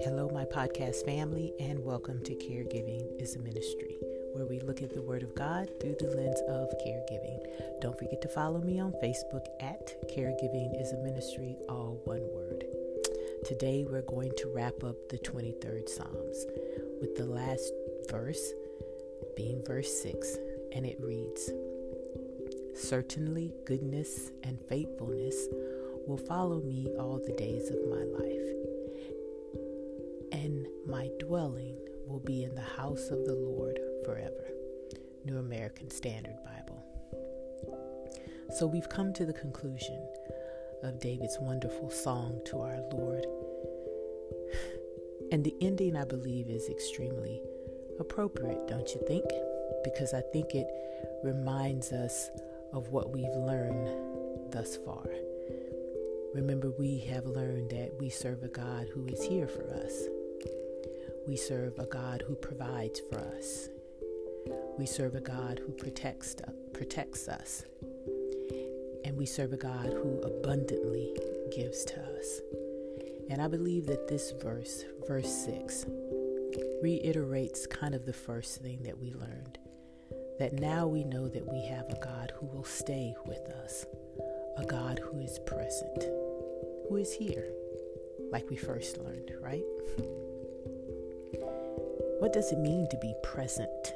Hello, my podcast family, and welcome to Caregiving is a Ministry, where we look at the Word of God through the lens of caregiving. Don't forget to follow me on Facebook at Caregiving is a Ministry, all one word. Today, we're going to wrap up the 23rd Psalms with the last verse being verse 6, and it reads Certainly, goodness and faithfulness will follow me all the days of my life, and my dwelling will be in the house of the Lord forever. New American Standard Bible. So we've come to the conclusion of David's wonderful song to our Lord. And the ending, I believe, is extremely appropriate, don't you think? Because I think it reminds us of what we've learned thus far. Remember, we have learned that we serve a God who is here for us. We serve a God who provides for us. We serve a God who protects, protects us. And we serve a God who abundantly gives to us. And I believe that this verse, verse 6, reiterates kind of the first thing that we learned that now we know that we have a God who will stay with us, a God who is present, who is here, like we first learned, right? what does it mean to be present?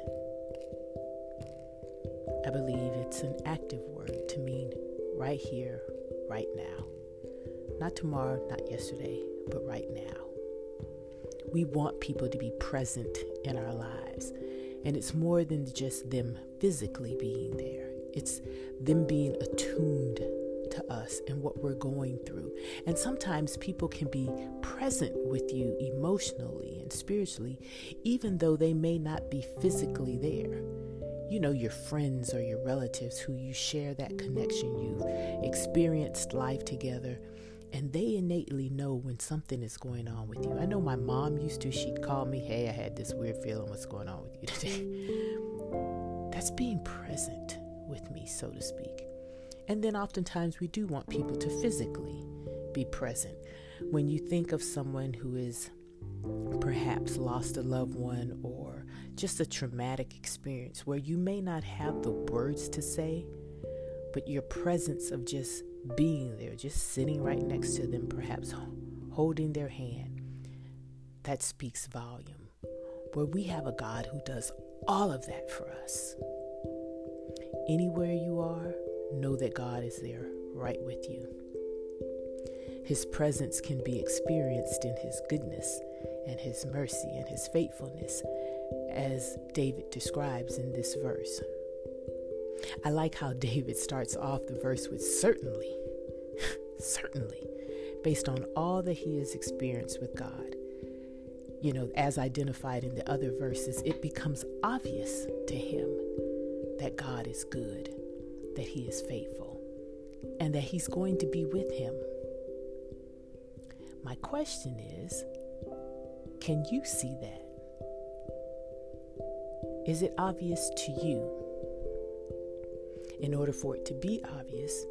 I believe it's an active word to mean right here, right now. Not tomorrow, not yesterday, but right now. We want people to be present in our lives. And it's more than just them physically being there, it's them being attuned to us and what we're going through. And sometimes people can be present with you emotionally and spiritually, even though they may not be physically there. You know, your friends or your relatives who you share that connection, you've experienced life together and they innately know when something is going on with you. I know my mom used to, she'd call me, Hey, I had this weird feeling, what's going on with you today? That's being present with me, so to speak. And then oftentimes we do want people to physically be present. When you think of someone who is perhaps lost a loved one or just a traumatic experience where you may not have the words to say, but your presence of just being there, just sitting right next to them, perhaps holding their hand, that speaks volume. Where we have a God who does all of that for us. Anywhere you are, know that God is there right with you. His presence can be experienced in His goodness and His mercy and His faithfulness, as David describes in this verse. I like how David starts off the verse with certainly, certainly, based on all that he has experienced with God. You know, as identified in the other verses, it becomes obvious to him that God is good, that he is faithful, and that he's going to be with him. My question is can you see that? Is it obvious to you? In order for it to be obvious,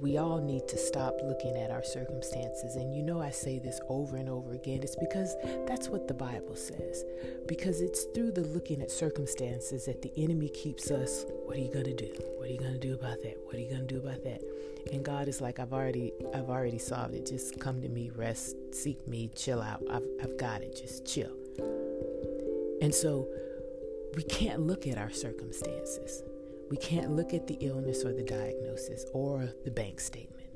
we all need to stop looking at our circumstances. And you know, I say this over and over again. It's because that's what the Bible says. Because it's through the looking at circumstances that the enemy keeps us. What are you going to do? What are you going to do about that? What are you going to do about that? And God is like, I've already, I've already solved it. Just come to me, rest, seek me, chill out. I've, I've got it. Just chill. And so we can't look at our circumstances. We can't look at the illness or the diagnosis or the bank statement.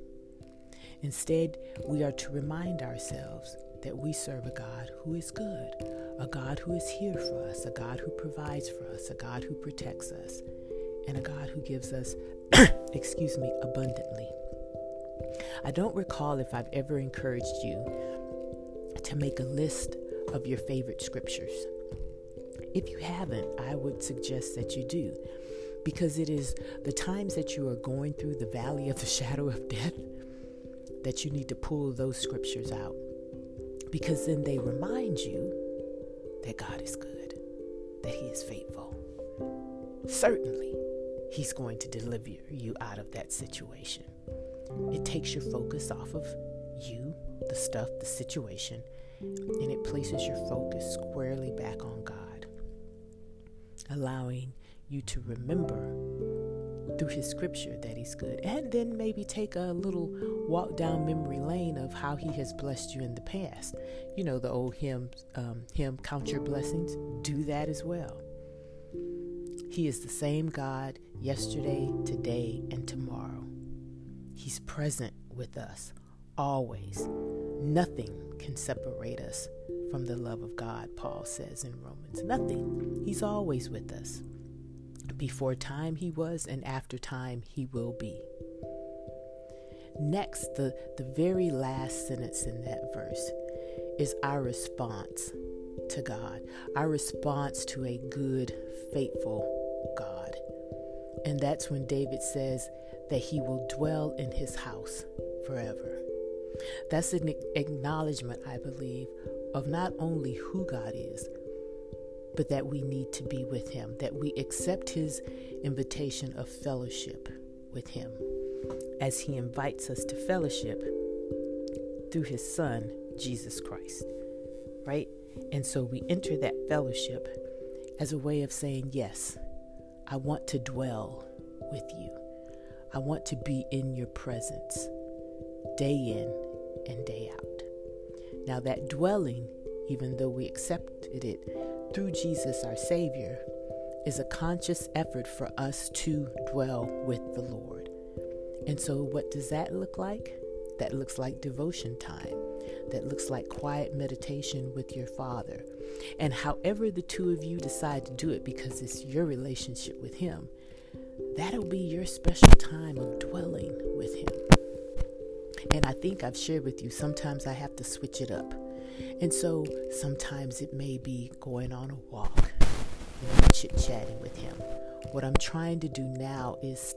Instead, we are to remind ourselves that we serve a God who is good, a God who is here for us, a God who provides for us, a God who protects us, and a God who gives us, excuse me, abundantly. I don't recall if I've ever encouraged you to make a list of your favorite scriptures. If you haven't, I would suggest that you do because it is the times that you are going through the valley of the shadow of death that you need to pull those scriptures out because then they remind you that God is good, that He is faithful. Certainly, He's going to deliver you out of that situation. It takes your focus off of you, the stuff, the situation, and it places your focus squarely back on God, allowing you to remember through his scripture that he's good. And then maybe take a little walk down memory lane of how he has blessed you in the past. You know, the old hymn, um, hymn Count Your Blessings. Do that as well. He is the same God yesterday, today, and tomorrow. He's present with us always. Nothing can separate us from the love of God, Paul says in Romans. Nothing. He's always with us. Before time he was, and after time he will be. Next, the, the very last sentence in that verse is our response to God, our response to a good, faithful God. And that's when David says that he will dwell in his house forever. That's an acknowledgement, I believe, of not only who God is, but that we need to be with Him, that we accept His invitation of fellowship with Him as He invites us to fellowship through His Son, Jesus Christ. Right? And so we enter that fellowship as a way of saying, Yes, I want to dwell with you. I want to be in your presence day in and day out. Now, that dwelling, even though we accepted it through Jesus our Savior is a conscious effort for us to dwell with the Lord. And so, what does that look like? That looks like devotion time. That looks like quiet meditation with your Father. And however the two of you decide to do it, because it's your relationship with Him, that'll be your special time of dwelling with Him. And I think I've shared with you, sometimes I have to switch it up. And so sometimes it may be going on a walk and chit chatting with him. What I'm trying to do now is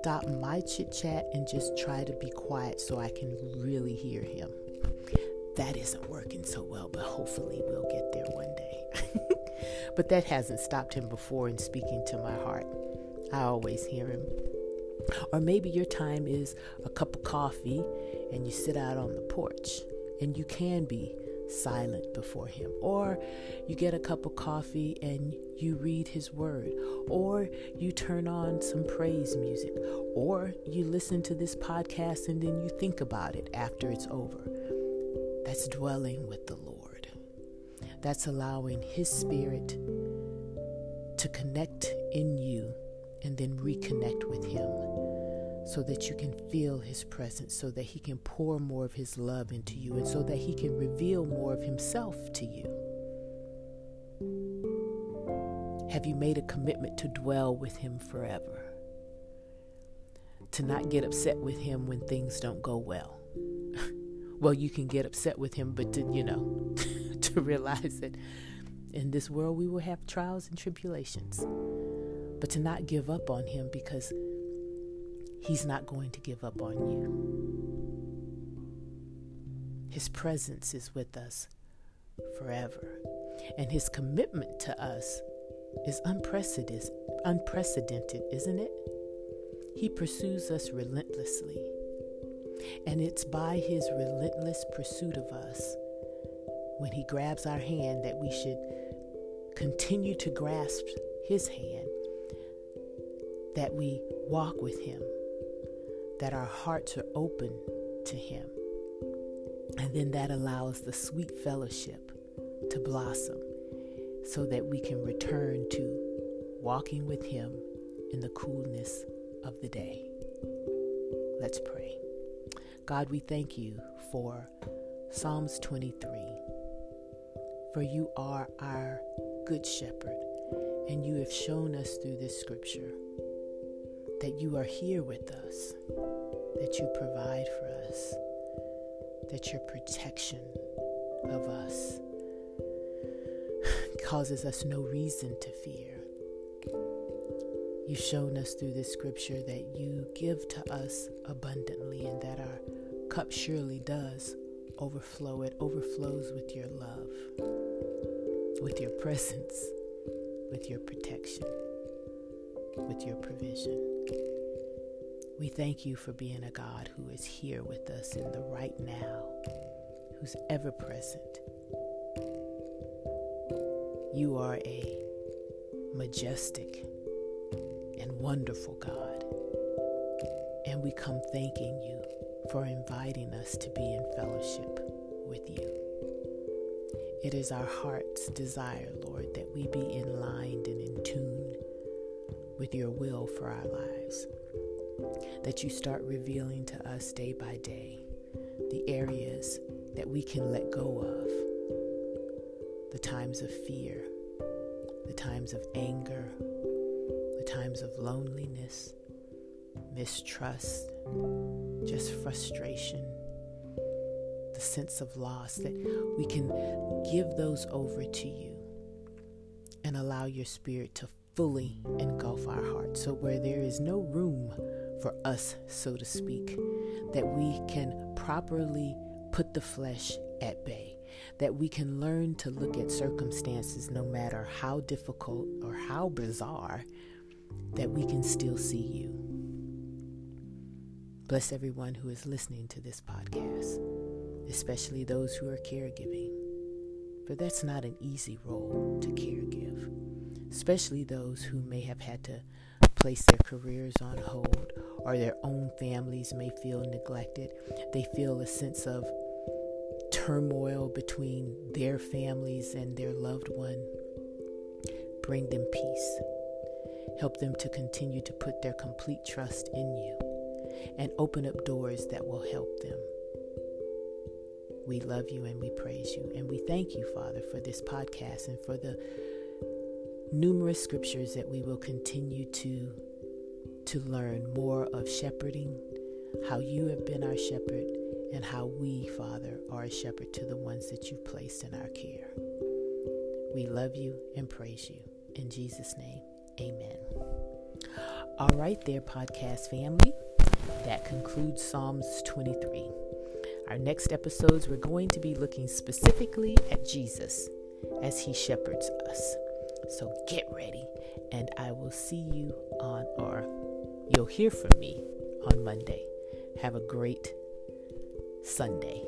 stop my chit chat and just try to be quiet so I can really hear him. That isn't working so well, but hopefully we'll get there one day. but that hasn't stopped him before in speaking to my heart. I always hear him. Or maybe your time is a cup of coffee and you sit out on the porch and you can be silent before Him. Or you get a cup of coffee and you read His Word. Or you turn on some praise music. Or you listen to this podcast and then you think about it after it's over. That's dwelling with the Lord. That's allowing His Spirit to connect in you and then reconnect with Him so that you can feel His presence, so that He can pour more of His love into you, and so that He can reveal more of Himself to you. Have you made a commitment to dwell with Him forever? To not get upset with Him when things don't go well? well, you can get upset with Him, but to, you know, to realize that in this world we will have trials and tribulations. But to not give up on Him because He's not going to give up on you. His presence is with us forever. And his commitment to us is unprecedented, unprecedented, isn't it? He pursues us relentlessly. And it's by his relentless pursuit of us, when he grabs our hand, that we should continue to grasp his hand, that we walk with him, that our hearts are open to Him. And then that allows the sweet fellowship to blossom so that we can return to walking with Him in the coolness of the day. Let's pray. God, we thank you for Psalms 23. For you are our good shepherd, and you have shown us through this scripture that you are here with us, that you provide for us, that your protection of us causes us no reason to fear. You've shown us through this scripture that you give to us abundantly and that our cup surely does overflow. It overflows with your love, with your presence, with your protection. with your provision. We thank you for being a God who is here with us in the right now, who's ever present. You are a majestic and wonderful God. And we come thanking you for inviting us to be in fellowship with you. It is our heart's desire, Lord, that we be in line and in tune with your will for our lives. That you start revealing to us day by day the areas that we can let go of, the times of fear, the times of anger, the times of loneliness, mistrust, just frustration the sense of loss, that we can give those over to you and allow your spirit to fully engulf our hearts. So, where there is no room for us, so to speak, that we can properly put the flesh at bay, that we can learn to look at circumstances, no matter how difficult or how bizarre, that we can still see you. Bless everyone who is listening to this podcast especially those who are caregiving. For that's not an easy role to caregive, especially those who may have had to place their careers on hold or their own families may feel neglected. They feel a sense of turmoil between their families and their loved one. Bring them peace. Help them to continue to put their complete trust in you and open up doors that will help them we love you and we praise you. And we thank you, Father, for this podcast and for the numerous scriptures that we will continue to to learn more of shepherding, how you have been our shepherd, and how we, Father, are a shepherd to the ones that you've placed in our care. We love you and praise you. In Jesus' name, amen. All right, there, podcast family. That concludes Psalms 23. Our next episodes, we're going to be looking specifically at Jesus as he shepherds us. So get ready, and I will see you on, or you'll hear from me on Monday. Have a great Sunday.